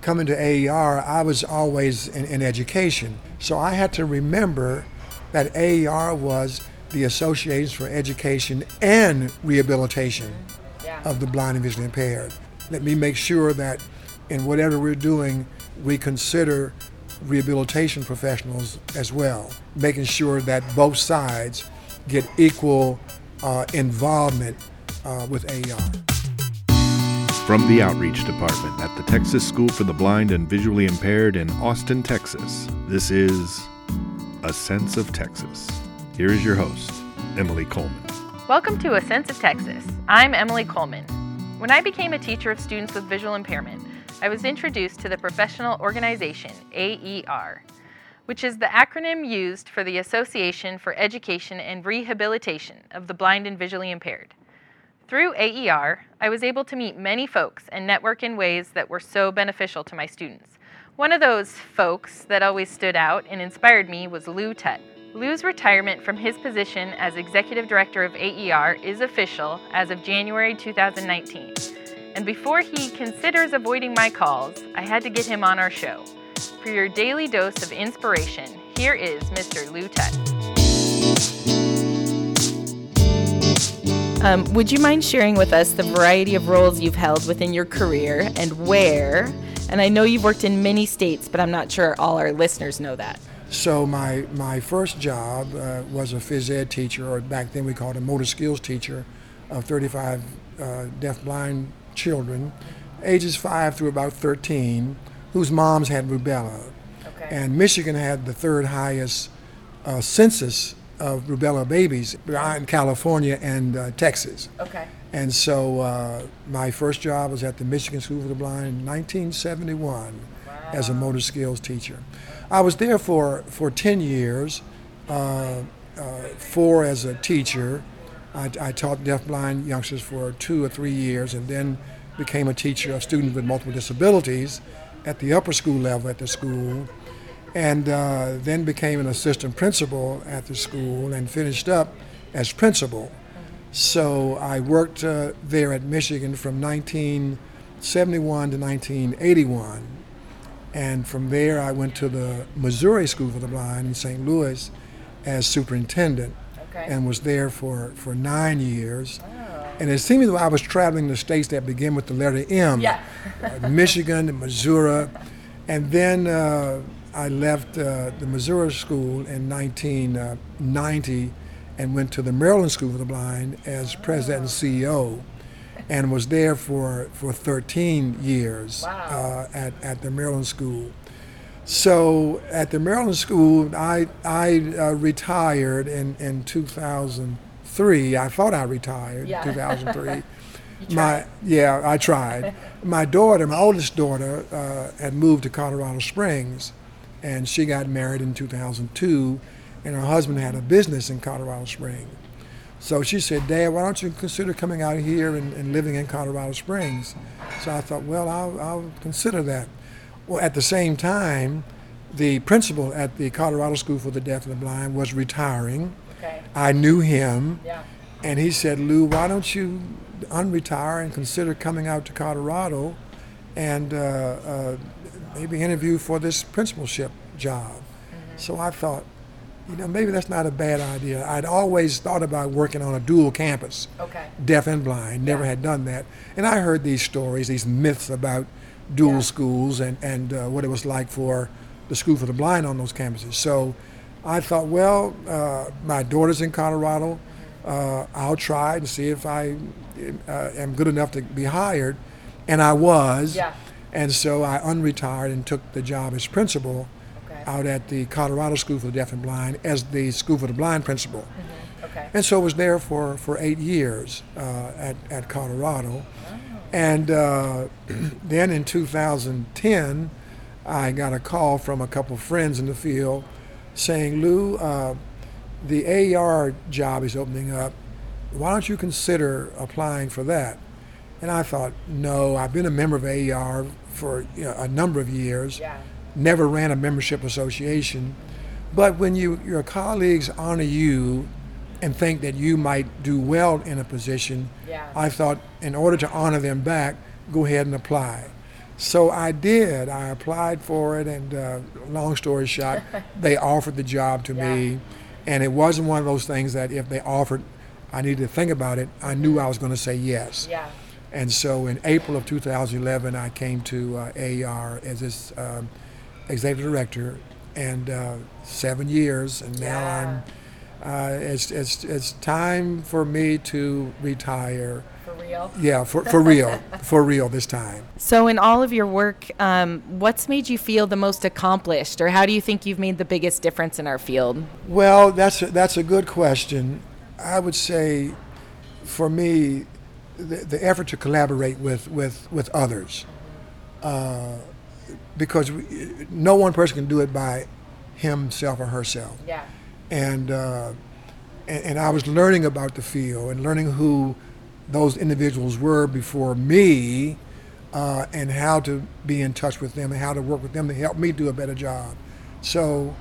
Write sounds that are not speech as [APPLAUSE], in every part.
coming to AER, I was always in, in education. So I had to remember that AER was the Association for Education and Rehabilitation Yeah. of the blind and visually impaired. Let me make sure that in whatever we're doing, we consider rehabilitation professionals as well, making sure that both sides get equal uh, involvement uh, with AER. From the Outreach Department at the Texas School for the Blind and Visually Impaired in Austin, Texas, this is A Sense of Texas. Here is your host, Emily Coleman. Welcome to A Sense of Texas. I'm Emily Coleman. When I became a teacher of students with visual impairment, I was introduced to the professional organization AER, which is the acronym used for the Association for Education and Rehabilitation of the Blind and Visually Impaired. Through AER, I was able to meet many folks and network in ways that were so beneficial to my students. One of those folks that always stood out and inspired me was Lou Tutt. Lou's retirement from his position as executive director of AER is official as of January 2019. And before he considers avoiding my calls, I had to get him on our show. For your daily dose of inspiration, here is Mr. Lou Tutt. Um, would you mind sharing with us the variety of roles you've held within your career and where? And I know you've worked in many states, but I'm not sure all our listeners know that. So my, my first job uh, was a phys ed teacher, or back then we called a motor skills teacher, of 35 uh, deaf-blind children, ages 5 through about 13, whose moms had rubella. Okay. And Michigan had the third highest uh, census of rubella babies in California and uh, Texas. okay. And so uh, my first job was at the Michigan School for the Blind in 1971 as a motor skills teacher. I was there for, for 10 years, uh, uh, four as a teacher. I, I taught deafblind youngsters for two or three years and then became a teacher of students with multiple disabilities at the upper school level at the school and uh, then became an assistant principal at the school and finished up as principal. So I worked uh, there at Michigan from 1971 to 1981. And from there, I went to the Missouri School for the Blind in St. Louis as superintendent Okay. and was there for, for nine years. And it seemed as though I was traveling the states that begin with the letter M Yeah. uh, Michigan, and Missouri. And then uh, I left uh, the Missouri school in 1990 and went to the Maryland School for the Blind as president and CEO and was there for, for 13 years Wow. uh, at, at the Maryland School. So at the Maryland School, I, I uh, retired in, in 2003. I thought I retired Yeah. in 2003. [LAUGHS] You My yeah, I tried. my daughter, my oldest daughter, uh, had moved to Colorado Springs, and she got married in 2002, and her husband had a business in Colorado Springs. So she said, Dad, why don't you consider coming out here and, and living in Colorado Springs? So I thought, well, I'll, I'll consider that. Well, at the same time, the principal at the Colorado School for the Deaf and the Blind was retiring. Okay. I knew him. Yeah. And he said, Lou, why don't you unretire and consider coming out to Colorado and uh, uh, maybe interview for this principalship job? So I thought, you know, maybe that's not a bad idea. I'd always thought about working on a dual campus, Okay. deaf and blind, never Yeah. had done that. And I heard these stories, these myths about dual Yeah. schools and, and uh, what it was like for the School for the Blind on those campuses. So I thought, well, uh, my daughter's in Colorado. Uh, I'll try and see if I uh, am good enough to be hired. And I was. Yeah. And so I unretired and took the job as principal Okay. out at the Colorado School for the Deaf and Blind as the School for the Blind principal. Okay. And so I was there for, for eight years uh, at, at Colorado. And uh, [CLEARS THROAT] then in 2010, I got a call from a couple of friends in the field saying, Lou, uh, the AER job is opening up. Why don't you consider applying for that? And I thought, no, I've been a member of AER for you know, a number of years Yeah. never ran a membership association. But when you, your colleagues honor you and think that you might do well in a position, Yeah. I thought in order to honor them back, go ahead and apply. So I did. I applied for it, and uh, long story short, [LAUGHS] they offered the job to me. And it wasn't one of those things that if they offered, I needed to think about it. I knew I was going to say yes. Yeah. And so in April of 2011, I came to uh, AER as its um, executive director, and uh, seven years, and now I'm. Uh, it's, it's, it's time for me to retire. For real. Yeah, for, for real, [LAUGHS] for real this time. So, in all of your work, um, what's made you feel the most accomplished, or how do you think you've made the biggest difference in our field? Well, that's a, that's a good question. I would say, for me, the, the effort to collaborate with with with others, uh, because we, no one person can do it by himself or herself. Yeah. And, uh, and and I was learning about the field and learning who those individuals were before me, uh, and how to be in touch with them and how to work with them to help me do a better job. So,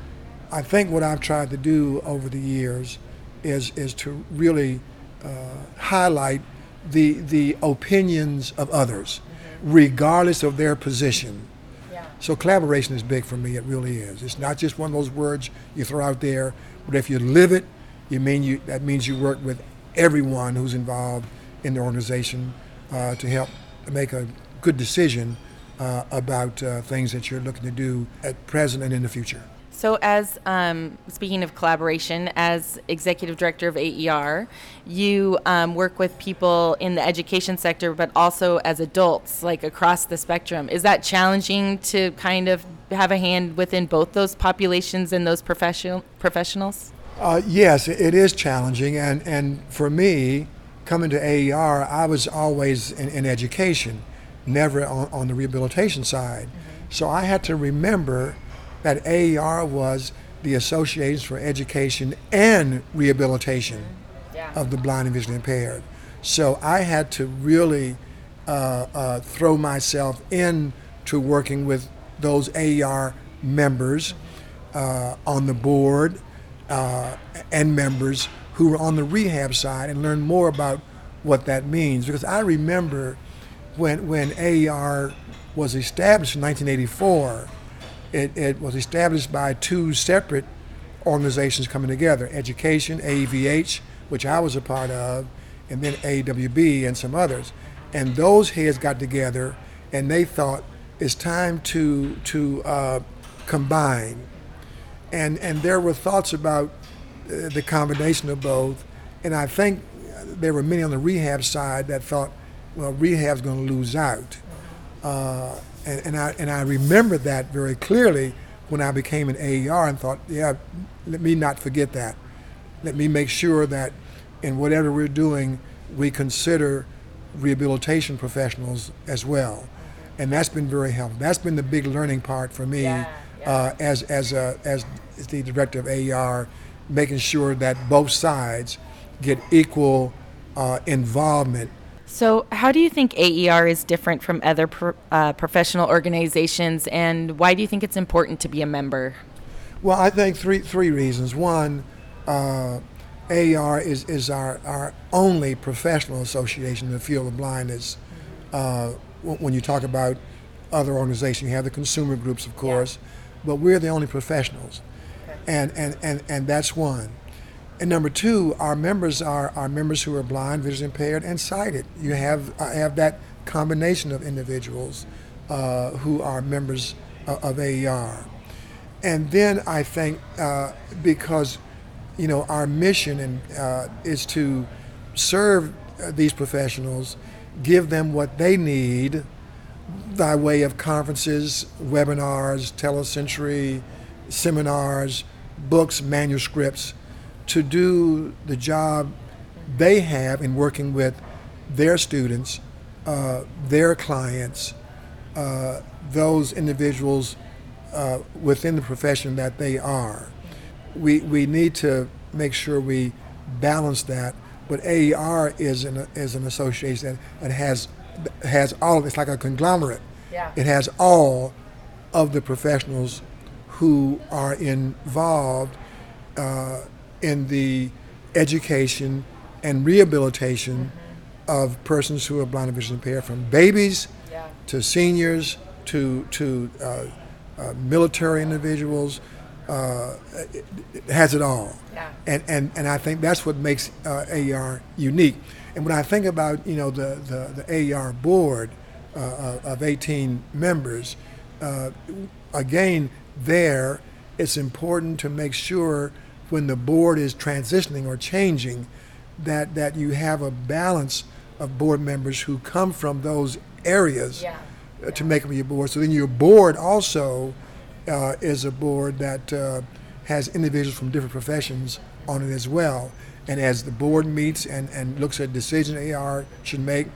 I think what I've tried to do over the years is is to really uh, highlight the the opinions of others, regardless of their position. Yeah. So collaboration is big for me. It really is. It's not just one of those words you throw out there, but if you live it, you mean you. That means you work with everyone who's involved in the organization uh, to help make a good decision uh, about uh, things that you're looking to do at present and in the future. So, as um, speaking of collaboration, as executive director of AER, you um, work with people in the education sector, but also as adults, like across the spectrum. Is that challenging to kind of have a hand within both those populations and those professional professionals? Uh, yes, it is challenging, and, and for me, coming to AER, I was always in, in education, never on, on the rehabilitation side. So I had to remember that AER was the Association for Education and Rehabilitation of the blind and visually impaired. So I had to really uh, uh, throw myself into working with those AER members uh, on the board uh, and members who were on the rehab side and learn more about what that means. Because I remember when, when AER was established in 1984, it, it was established by two separate organizations coming together education, AEVH, which I was a part of, and then AWB and some others. And those heads got together and they thought it's time to, to uh, combine. And, and there were thoughts about uh, the combination of both. And I think there were many on the rehab side that thought, well, rehab's going to lose out. Uh, and, and, I, and I remember that very clearly when I became an AER and thought, yeah, let me not forget that. Let me make sure that in whatever we're doing, we consider rehabilitation professionals as well. And that's been very helpful. That's been the big learning part for me Yeah, yeah. Uh, as, as, a, as the director of AER, making sure that both sides get equal uh, involvement So, how do you think AER is different from other pro- uh, professional organizations, and why do you think it's important to be a member? Well, I think three three reasons. One, uh, AER is, is our, our only professional association in the field of blindness. Uh, when when you talk about other organizations, you have the consumer groups, of course, but we're the only professionals, and, and, and, and that's one. And number two, our members are, are members who are blind, visually impaired, and sighted. You have uh, have that combination of individuals uh, who are members of, of AER. And then I think uh, because you know our mission and uh, is to serve uh, these professionals, give them what they need by way of conferences, webinars, telecentury, seminars, books, manuscripts, to do the job they have in working with their students, uh, their clients, uh, those individuals uh, within the profession that they are. We, we need to make sure we balance that. But AER is an, is an association that, has, has all, of it's like a conglomerate. Yeah. It has all of the professionals who are involved uh, in the education and rehabilitation of persons who are blind and visually impaired, from babies Yeah. to seniors to to uh, uh, military individuals. Uh, it, it has it all. Yeah. And, and, and I think that's what makes uh, AER unique. And when I think about you know the, the, the AER board uh, of 18 members, uh, again there it's important to make sure when the board is transitioning or changing that that you have a balance of board members who come from those areas Yeah. uh, to make up your board. So then your board also uh, is a board that uh, has individuals from different professions on it as well. And as the board meets and, and looks at decisions AR should make,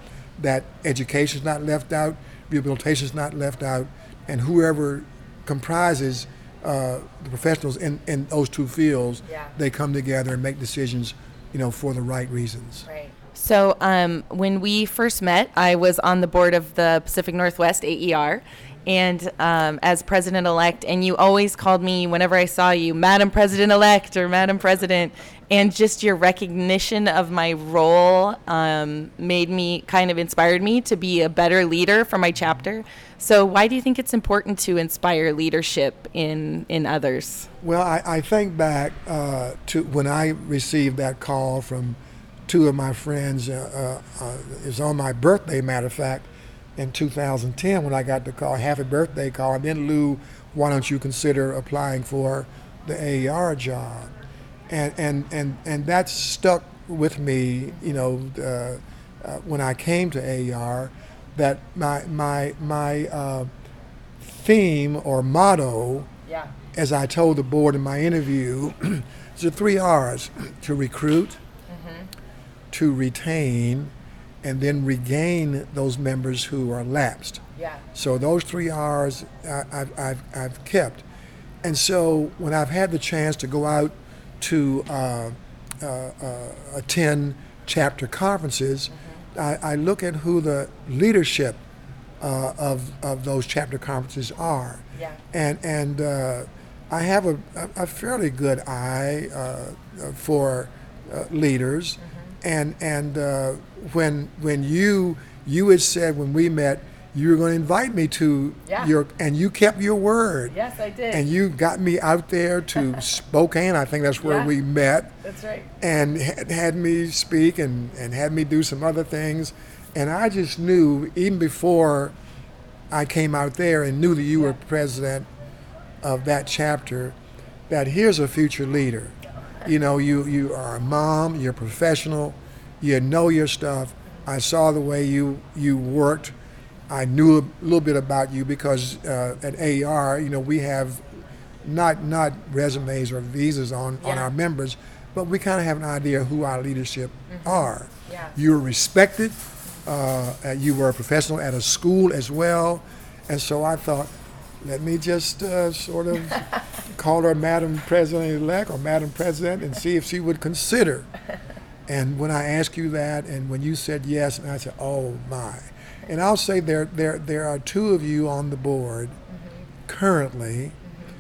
that education is not left out, rehabilitation is not left out, and whoever comprises uh, the professionals in, in those two fields, Yeah. they come together and make decisions, you know, for the right reasons. Right. So, um, when we first met, I was on the board of the Pacific Northwest AER, and um, as president elect, and you always called me whenever I saw you, Madam President elect or Madam President, and just your recognition of my role um, made me kind of inspired me to be a better leader for my chapter. So, why do you think it's important to inspire leadership in in others? Well, I, I think back uh, to when I received that call from two of my friends. Uh, uh, uh, it was on my birthday, matter of fact, in 2010 when I got the call, happy birthday call. And then, Lou, why don't you consider applying for the AER job? And, and, and, and that stuck with me, you know, uh, uh, when I came to AER, that my, my, my uh, theme or motto Yeah. as I told the board in my interview, [CLEARS THROAT] is the three R's to recruit, to retain, and then regain those members who are lapsed. Yeah. So those three R's I, I've, I've, I've kept. And so when I've had the chance to go out to uh, uh, uh, attend chapter conferences, I, I look at who the leadership uh, of, of those chapter conferences are. Yeah. And, and uh, I have a, a fairly good eye uh, for uh, leaders. And, and uh, when, when you, you had said when we met, you were going to invite me to Yeah. your, and you kept your word. Yes, I did. And you got me out there to [LAUGHS] Spokane. I think that's where Yeah. we met That's right. and had, had me speak and, and had me do some other things. And I just knew, even before I came out there and knew that you were president of that chapter, that here's a future leader. You know, you, you are a mom, you're professional, you know your stuff. I saw the way you, you worked. I knew a little bit about you because uh, at AR, you know, we have not not resumes or visas on, on our members, but we kind of have an idea who our leadership are. Yeah. You were respected. Uh, uh, you were a professional at a school as well, and so I thought, let me just uh, sort of [LAUGHS] call her Madam President-elect or Madam President and see if she would consider. [LAUGHS] And when I asked you that, and when you said yes, and I said, oh my. And I'll say there, there, there are two of you on the board currently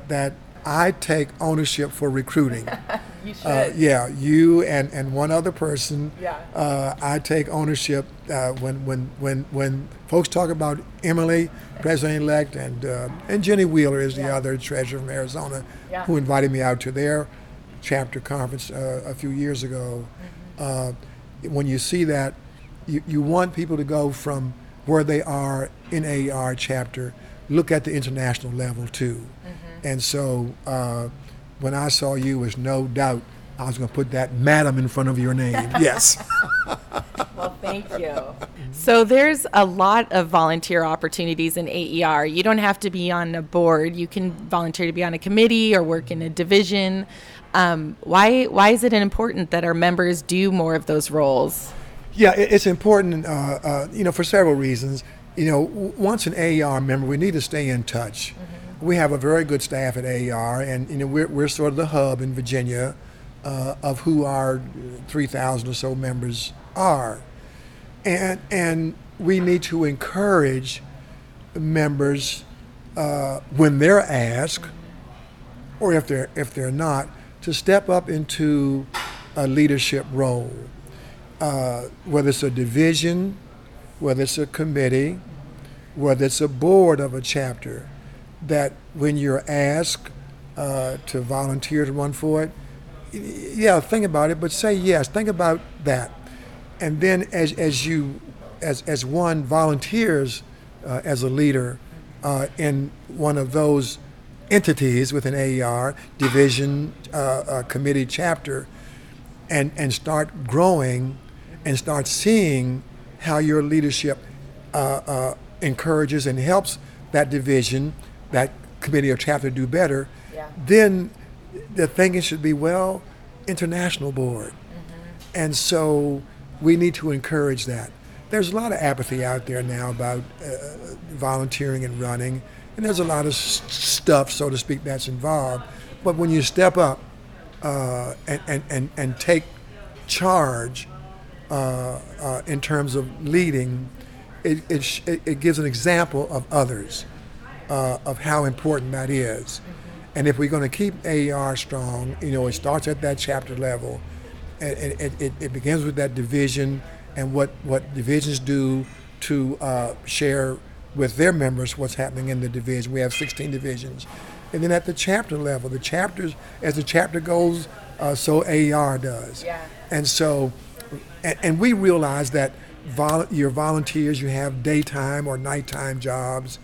that I take ownership for recruiting. [LAUGHS] You should. Uh, yeah, you and, and one other person. Yeah. Uh, I take ownership uh, when, when, when, when folks talk about Emily, president-elect, and, uh, and Jenny Wheeler is the Yeah. other treasurer from Arizona Yeah. who invited me out to their chapter conference uh, a few years ago. Mm-hmm. Uh, when you see that, you, you want people to go from where they are in AER chapter, look at the international level too. Mm-hmm. And so uh, when I saw you, was no doubt I was going to put that madam in front of your name. [LAUGHS] yes. [LAUGHS] well, thank you. So there's a lot of volunteer opportunities in AER. You don't have to be on a board. You can volunteer to be on a committee or work in a division. Um, why why is it important that our members do more of those roles? Yeah, it's important, uh, uh, you know, for several reasons. You know, once an AER member, we need to stay in touch. We have a very good staff at AER, and you know, we're, we're sort of the hub in Virginia uh, of who our 3,000 or so members are, and and we need to encourage members uh, when they're asked, or if they're if they're not, to step up into a leadership role uh, whether it's a division, whether it's a committee, whether it's a board of a chapter, that when you're asked uh, to volunteer to run for it, yeah, think about it, but say yes. Think about that, and then as as you as as one volunteers uh, as a leader uh, in one of those entities within AER division, uh, uh, committee, chapter, and and start growing, and start seeing how your leadership uh, uh, encourages and helps that division, that committee or chapter do better, Yeah. then the thinking should be well, international board. And so we need to encourage that. There's a lot of apathy out there now about uh, volunteering and running, and there's a lot of s- stuff, so to speak, that's involved. But when you step up uh, and, and, and, and take charge uh, uh, in terms of leading, it, it, sh- it gives an example of others uh, of how important that is. And if we're going to keep AER strong, you know, it starts at that chapter level. And and it, it, it begins with that division and what, what divisions do to uh, share with their members what's happening in the division. We have 16 divisions. And then at the chapter level, the chapters, as the chapter goes, uh, so AER does. Yeah. And so, and, and we realize that vol- your volunteers, you have daytime or nighttime jobs,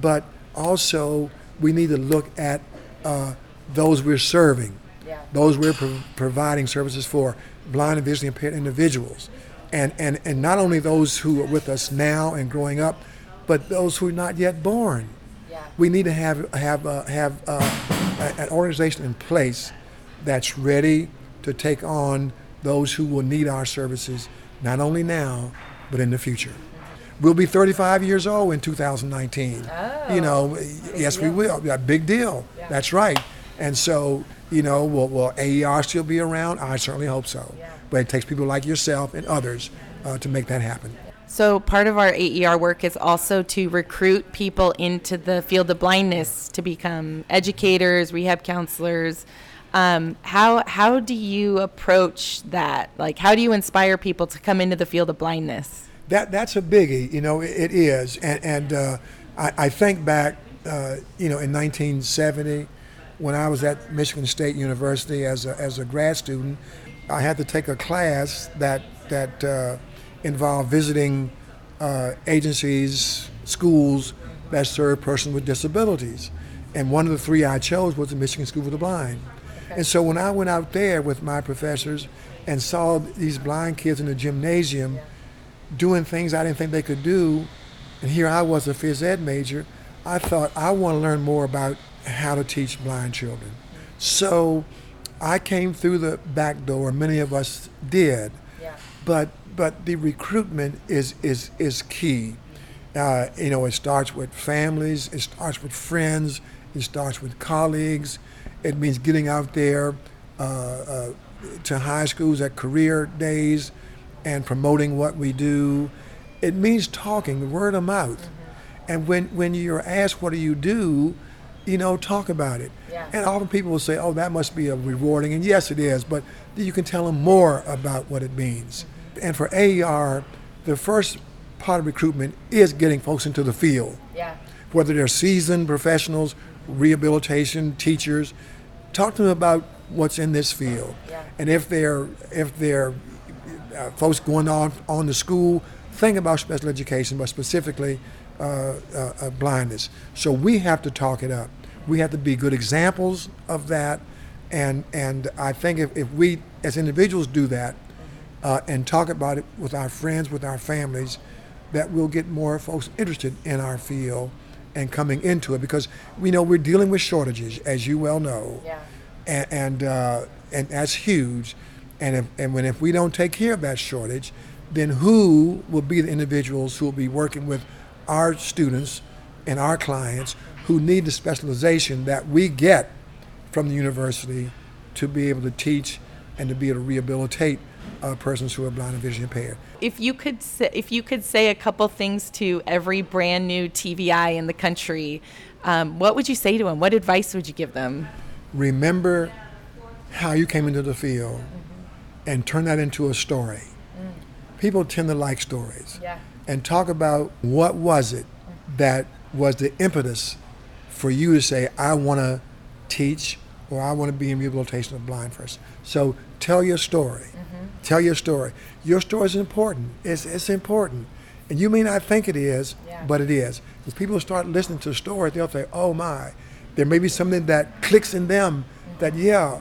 but also we need to look at uh, those we're serving, Yeah. those we're pro- providing services for, blind and visually impaired individuals, and, and, and not only those who are with us now and growing up, but those who are not yet born. Yeah. We need to have have uh, have uh, an organization in place that's ready to take on those who will need our services, not only now, but in the future. We'll be 35 years old in 2019. Oh, you know, yes, we will. Yeah, big deal. Yeah. That's right. And so, you know, will, will AER still be around? I certainly hope so. Yeah. But it takes people like yourself and others uh, to make that happen. So part of our AER work is also to recruit people into the field of blindness to become educators, rehab counselors. Um, how how do you approach that? Like, how do you inspire people to come into the field of blindness? That that's a biggie, you know. It, it is, and and uh, I, I think back, uh, you know, in 1970, when I was at Michigan State University as a as a grad student, I had to take a class that that uh, involved visiting uh, agencies, schools that serve persons with disabilities, and one of the three I chose was the Michigan School for the Blind. And so when I went out there with my professors and saw these blind kids in the gymnasium doing things I didn't think they could do, and here I was a phys ed major, I thought I want to learn more about how to teach blind children. So I came through the back door, many of us did, but but the recruitment is is is key. Uh, you know, it starts with families, it starts with friends, it starts with colleagues. It means getting out there uh, uh, to high schools at career days and promoting what we do. It means talking, word of mouth. And when, when you're asked, what do you do? You know, talk about it. Yeah. And often people will say, oh, that must be a rewarding. And yes, it is. But you can tell them more about what it means. And for AER, the first part of recruitment is getting folks into the field Yeah. whether they're seasoned professionals, rehabilitation teachers, talk to them about what's in this field. Yeah. And if they're if they're uh, folks going on on to school, think about special education, but specifically uh, uh, uh, blindness. So we have to talk it up. We have to be good examples of that, and and I think if, if we as individuals do that, uh, and talk about it with our friends, with our families, that we'll get more folks interested in our field and coming into it because we know we're dealing with shortages, as you well know, Yeah. and and, uh, and that's huge. And if, and when if we don't take care of that shortage, then who will be the individuals who will be working with our students and our clients who need the specialization that we get from the university to be able to teach and to be able to rehabilitate uh, persons who are blind and visually impaired. If you could say, if you could say a couple things to every brand new TVI in the country, um, what would you say to them? What advice would you give them? Remember how you came into the field and turn that into a story. People tend to like stories. Yeah. And talk about what was it that was the impetus for you to say, I want to teach or I want to be in rehabilitation of blind person. So tell your story. Tell your story. Your story is important. It's, it's important. And you may not think it is, Yeah. but it is. If people start listening to story, they'll say, oh my, there may be something that clicks in them that, mm-hmm. yeah,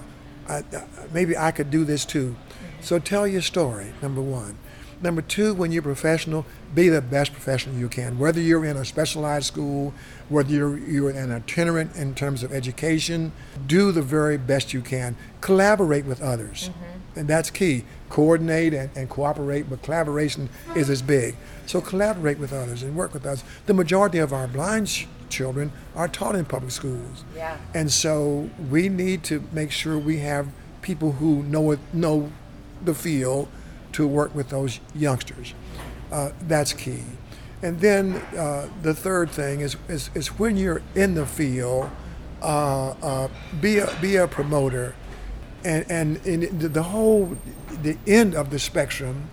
I, I- maybe I could do this too. Mm-hmm. So tell your story, number one. Number two, when you're professional, be the best professional you can. Whether you're in a specialized school, whether you're, you're an itinerant in terms of education, do the very best you can. Collaborate with others. Mm-hmm. And that's key. Coordinate and, and cooperate, but collaboration is as big. So collaborate with others and work with others. The majority of our blind ch- children are taught in public schools. Yeah. And so we need to make sure we have people who know it, know the field to work with those youngsters. Uh, that's key. And then uh, the third thing is, is, is when you're in the field, uh, uh, be, a, be a promoter. And, and, and the- whole, the end of the spectrum,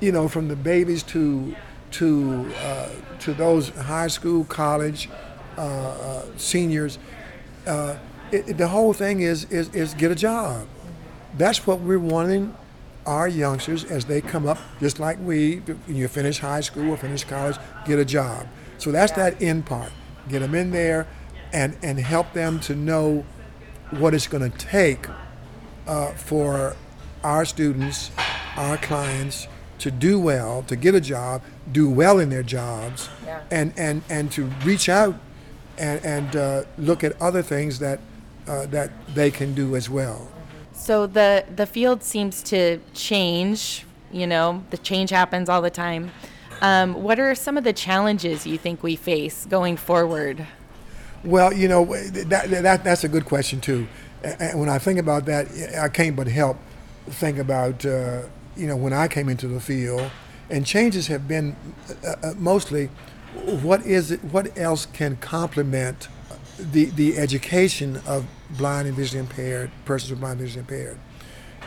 you know, from the babies to, to, uh, to those high school, college, seniors, it, it- the whole thing is, is, is get a job. That's what we're wanting our youngsters as they come up, just like we, when you finish high school or finish college, get a job. So that's that end part. Get them in there and, and help them to know what it's going to take uh, for our students, our clients to do well, to get a job, do well in their jobs, Yeah. and, and, and to reach out and, and uh, look at other things that, uh, that they can do as well. So the the field seems to change. You know, the change happens all the time. Um, what are some of the challenges you think we face going forward? Well, you know, that, that, that's a good question, too. And when I think about that, I can't but help think about, uh, you know, when I came into the field, and changes have been uh, uh, mostly what is it, what else can complement the, the education of blind and visually impaired, persons with blind and visually impaired.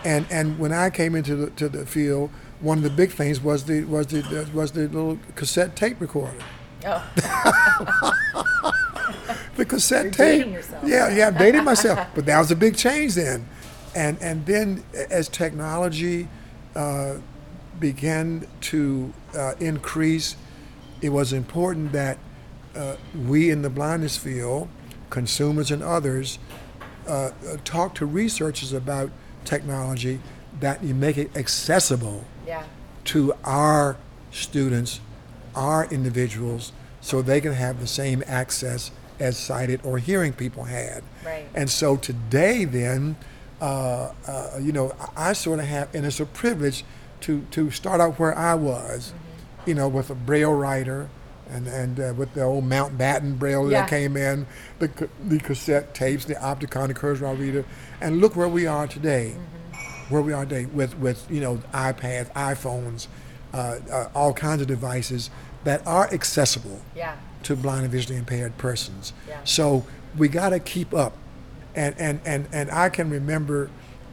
And, and when I came into the, to the field, one of the big things was the, was the, was the little cassette tape recorder. Oh. [LAUGHS] the cassette tape. dating yourself. Yeah, yeah, I'm dating myself. But that was a big change then. And and then as technology uh, began to uh, increase, it was important that uh, we in the blindness field, consumers and others, uh, uh, talk to researchers about technology that you make it accessible Yeah. to our students, our individuals, so they can have the same access as sighted or hearing people had. Right. And so today, then, uh, uh, you know, I, I sort of have, and it's a privilege to, to start out where I was, you know, with a braille writer. And, and uh, with the old Mountbatten braille Yeah. that came in, the, the cassette tapes, the Opticon, the Kurzweil reader, and look where we are today where we are today with, with you know iPads, iPhones, uh, uh, all kinds of devices that are accessible Yeah. to blind and visually impaired persons. Yeah. So we got to keep up, and and and and I can remember.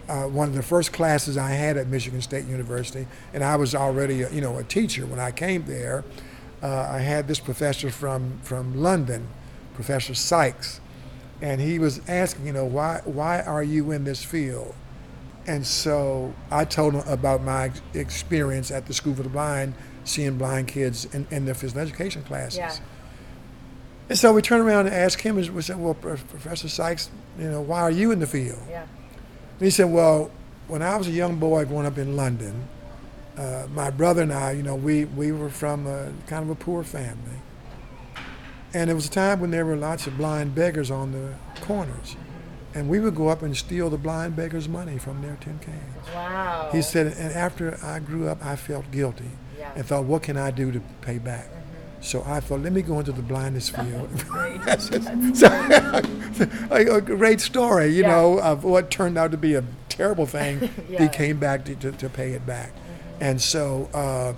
Uh, one of the first classes I had at Michigan State University, and I was already, a, you know, a teacher when I came there. Uh, I had this professor from from London, Professor Sykes, and he was asking, you know, why why are you in this field? And so I told him about my experience at the School for the Blind, seeing blind kids in, in their physical education classes. Yeah. And so we turned around and asked him, and we said, well, Prof- Professor Sykes, you know, why are you in the field? Yeah. And he said, well, when I was a young boy growing up in London, uh, my brother and I, you know, we, we were from a kind of a poor family. And there was a time when there were lots of blind beggars on the corners. And we would go up and steal the blind beggars' money from their tin cans. Wow. He said, and after I grew up, I felt guilty Yeah. and thought, what can I do to pay back? So I thought, let me go into the blindness field. [LAUGHS] [LAUGHS] so, a, a great story, you Yeah. know, of what turned out to be a terrible thing. [LAUGHS] Yeah. He came back to, to, to pay it back. And so, uh,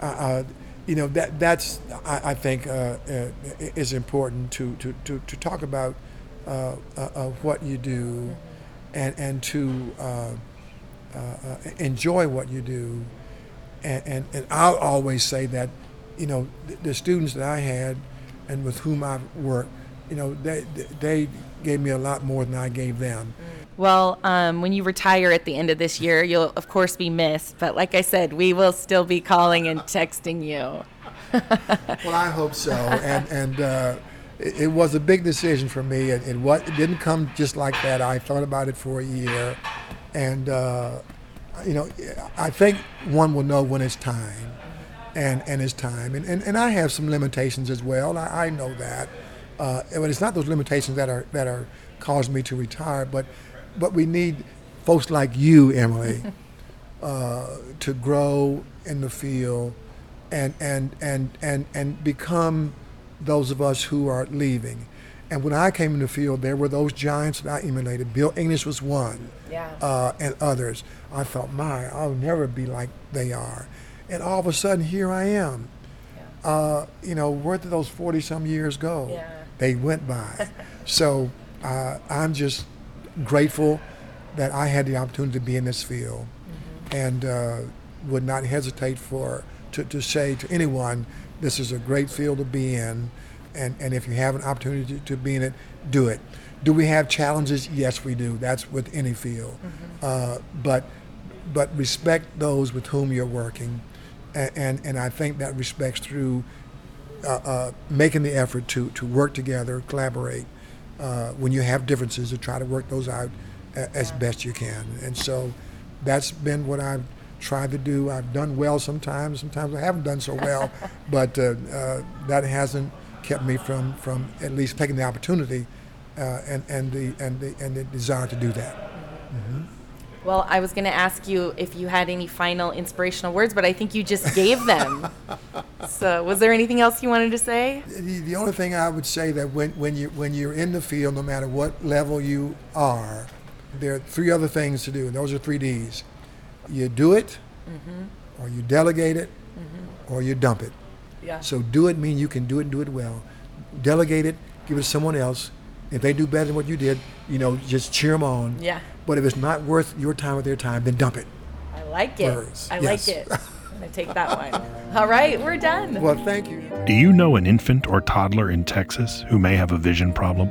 uh, uh, you know, that that's, I, I think, uh, uh, is important to, to, to, to talk about what you do and, and to enjoy what you do. And, and, and I'll always say that, you know, the, the students that I had, and with whom I've worked, you know, they they gave me a lot more than I gave them. Well, um, when you retire at the end of this year, you'll of course be missed. But like I said, we will still be calling and texting you. [LAUGHS] Well, I hope so. And and uh, it, it was a big decision for me. And, it what it didn't come just like that. I thought about it for a year, and uh, you know, I think one will know when it's time, and and it's time. And and, and I have some limitations as well. I, I know that, uh, but it's not those limitations that are that are causing me to retire. But but we need folks like you, Emily, [LAUGHS] uh, to grow in the field and and and and and become those of us who are leaving. And when I came in the field, there were those giants that I emulated. Bill English was one, Yeah. uh, and others. I thought, my, I'll never be like they are. And all of a sudden, here I am. Uh, you know, where did those 40 some years go? Yeah. They went by. [LAUGHS] so uh, I'm just grateful that I had the opportunity to be in this field and uh, would not hesitate for to, to say to anyone, this is a great field to be in, and, and if you have an opportunity to, to be in it, do it. Do we have challenges? Yes, we do. That's with any field. Uh, but but respect those with whom you're working, and and, and I think that respects through uh, uh, making the effort to, to work together, collaborate. Uh, when you have differences, to try to work those out a, as best you can. And so that's been what I've tried to do. I've done well sometimes, sometimes I haven't done so well, [LAUGHS] but uh, uh, that hasn't kept me from, from at least taking the opportunity uh, and, and, the, and, the, and the desire to do that. Well, I was going to ask you if you had any final inspirational words, but I think you just gave them. [LAUGHS] so, uh, was there anything else you wanted to say? The, the only thing I would say that when, when, you, when you're in the field, no matter what level you are, there are three other things to do, and those are three D's. You do it, mm-hmm. or you delegate it, mm-hmm. or you dump it. Yeah. So do it mean you can do it and do it well. Delegate it, give it to someone else. If they do better than what you did, you know, just cheer them on. Yeah. But if it's not worth your time or their time, then dump it. I like it. Words, I yes. like it. [LAUGHS] I'm going to take that one. [LAUGHS] All right, we're done. Well, thank you. Do you know an infant or toddler in Texas who may have a vision problem?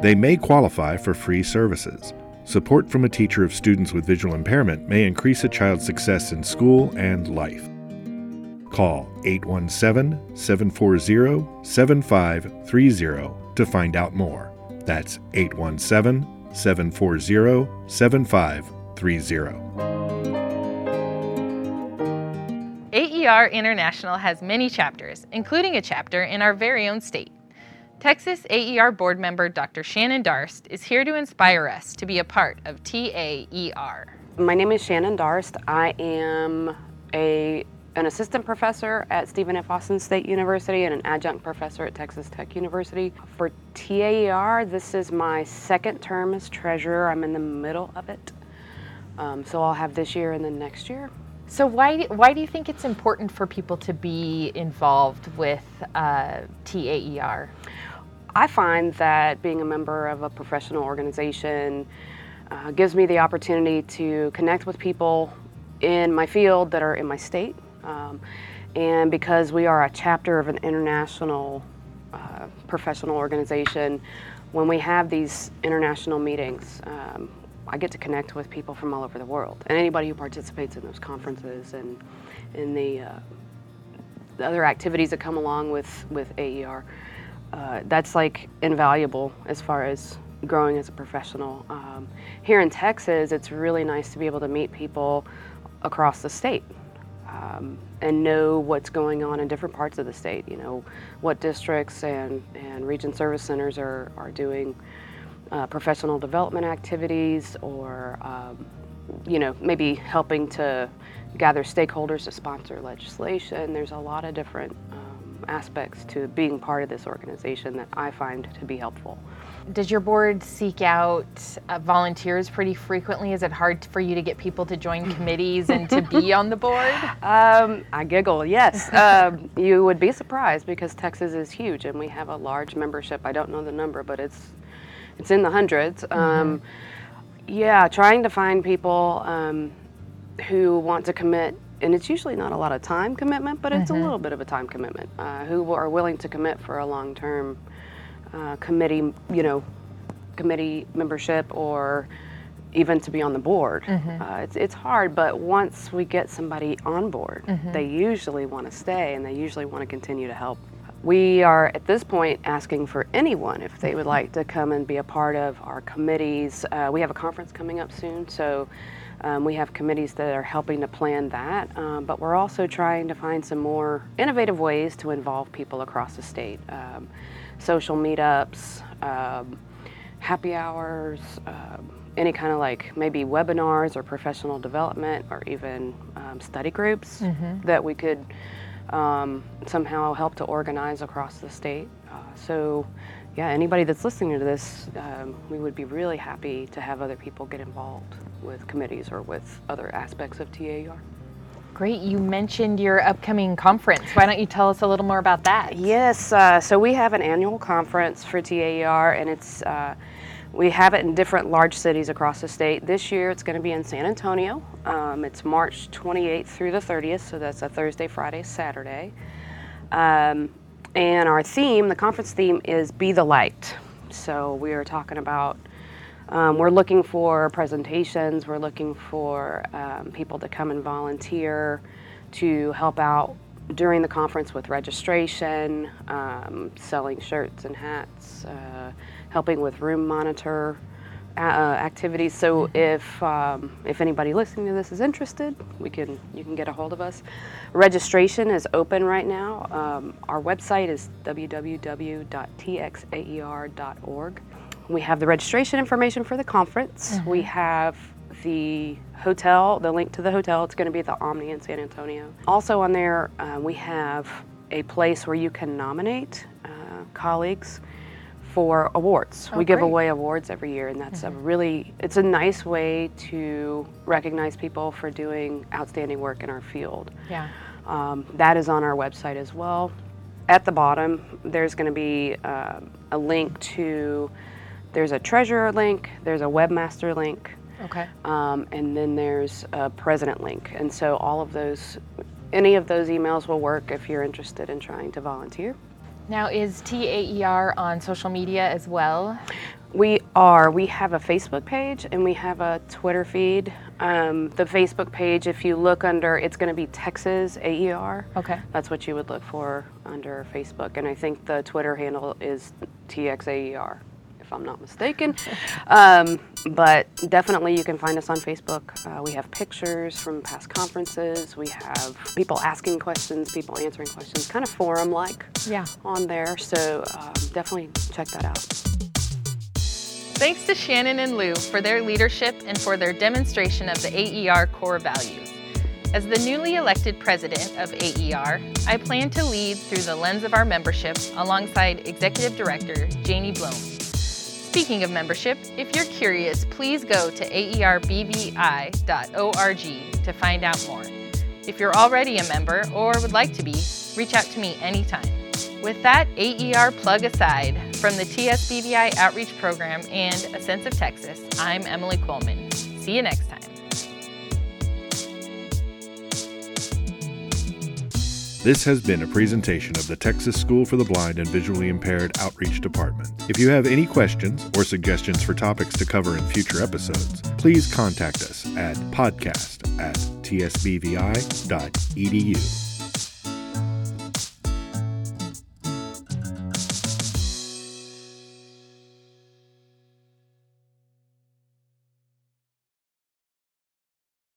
They may qualify for free services. Support from a teacher of students with visual impairment may increase a child's success in school and life. Call 817 740 7530 to find out more. That's 817 740 7530. AER E International has many chapters, including a chapter in our very own state. Texas AER board member Dr. Shannon Darst is here to inspire us to be a part of TAER. My name is Shannon Darst. I am a an assistant professor at Stephen F. Austin State University and an adjunct professor at Texas Tech University. For TAER, this is my second term as treasurer. I'm in the middle of it. Um, so I'll have this year and then next year. So why why do you think it's important for people to be involved with uh, TAER? I find that being a member of a professional organization uh, gives me the opportunity to connect with people in my field that are in my state. Um, and because we are a chapter of an international uh, professional organization, when we have these international meetings, um, I get to connect with people from all over the world. And anybody who participates in those conferences and in the, uh, the other activities that come along with, with AER uh, that's like invaluable as far as growing as a professional. Um, here in Texas, it's really nice to be able to meet people across the state um, and know what's going on in different parts of the state. You know, what districts and, and region service centers are, are doing uh, professional development activities or, um, you know, maybe helping to gather stakeholders to sponsor legislation. There's a lot of different um, aspects to being part of this organization that I find to be helpful. Does your board seek out uh, volunteers pretty frequently? Is it hard for you to get people to join [LAUGHS] committees and to be on the board? [LAUGHS] Um, I giggle, yes. [LAUGHS] um, you would be surprised because Texas is huge and we have a large membership. I don't know the number, but it's it's in the 100s Um, yeah, trying to find people um, who want to commit and it's usually not a lot of time commitment, but it's a little bit of a time commitment. Uh, who are willing to commit for a long-term uh, committee, you know, committee membership or even to be on the board. Uh, it's, it's hard, but once we get somebody on board, they usually want to stay and they usually want to continue to help. We are at this point asking for anyone if they would like to come and be a part of our committees. Uh, we have a conference coming up soon, so um, we have committees that are helping to plan that, um, but we're also trying to find some more innovative ways to involve people across the state. Um, social meetups, um, happy hours, um, any kind of like maybe webinars or professional development or even um, study groups that we could um, somehow help to organize across the state. Uh, so, yeah, anybody that's listening to this, um, we would be really happy to have other people get involved with committees or with other aspects of TAER. Great. You mentioned your upcoming conference. Why don't you tell us a little more about that? Yes, uh, so we have an annual conference for TAER, and it's uh, we have it in different large cities across the state. This year, it's going to be in San Antonio. Um, it's March 28th through the 30th, so that's a Thursday, Friday, Saturday. Um, and our theme, the conference theme, is "Be the Light." So we are talking about. Um, we're looking for presentations. We're looking for um, people to come and volunteer to help out during the conference with registration, um, selling shirts and hats, uh, helping with room monitor uh, activities. So if um, if anybody listening to this is interested, we can you can get a hold of us. Registration is open right now. Um, our website is www.txaer.org. We have the registration information for the conference. We have the hotel, the link to the hotel. It's going to be the Omni in San Antonio. Also on there, uh, we have a place where you can nominate uh, colleagues for awards. we give great. away awards every year, and that's a really it's a nice way to recognize people for doing outstanding work in our field. Yeah. Um, that is on our website as well. At the bottom, there's going to be um a link to, there's a treasurer link, there's a webmaster link, Okay. um, and then there's a president link. And so all of those, any of those emails will work if you're interested in trying to volunteer. Now, is TAER on social media as well? We are. We have a Facebook page and we have a Twitter feed. Um, the Facebook page, if you look under, it's going to be Texas AER. Okay. That's what you would look for under Facebook. And I think the Twitter handle is TXAER, if I'm not mistaken. [LAUGHS] um, but definitely you can find us on Facebook. Uh, we have pictures from past conferences. We have people asking questions, people answering questions, kind of forum like Yeah. on there. So um, definitely check that out. Thanks to Shannon and Lou for their leadership and for their demonstration of the AER core values. As the newly elected president of AER, I plan to lead through the lens of our membership alongside Executive Director Janie Blome. Speaking of membership, if you're curious, please go to aerbvi.org to find out more. If you're already a member or would like to be, reach out to me anytime. With that AER plug aside, from the TSBVI Outreach Program and A Sense of Texas, I'm Emily Coleman. See you next time. This has been a presentation of the Texas School for the Blind and Visually Impaired Outreach Department. If you have any questions or suggestions for topics to cover in future episodes, please contact us at podcast at tsbvi.edu.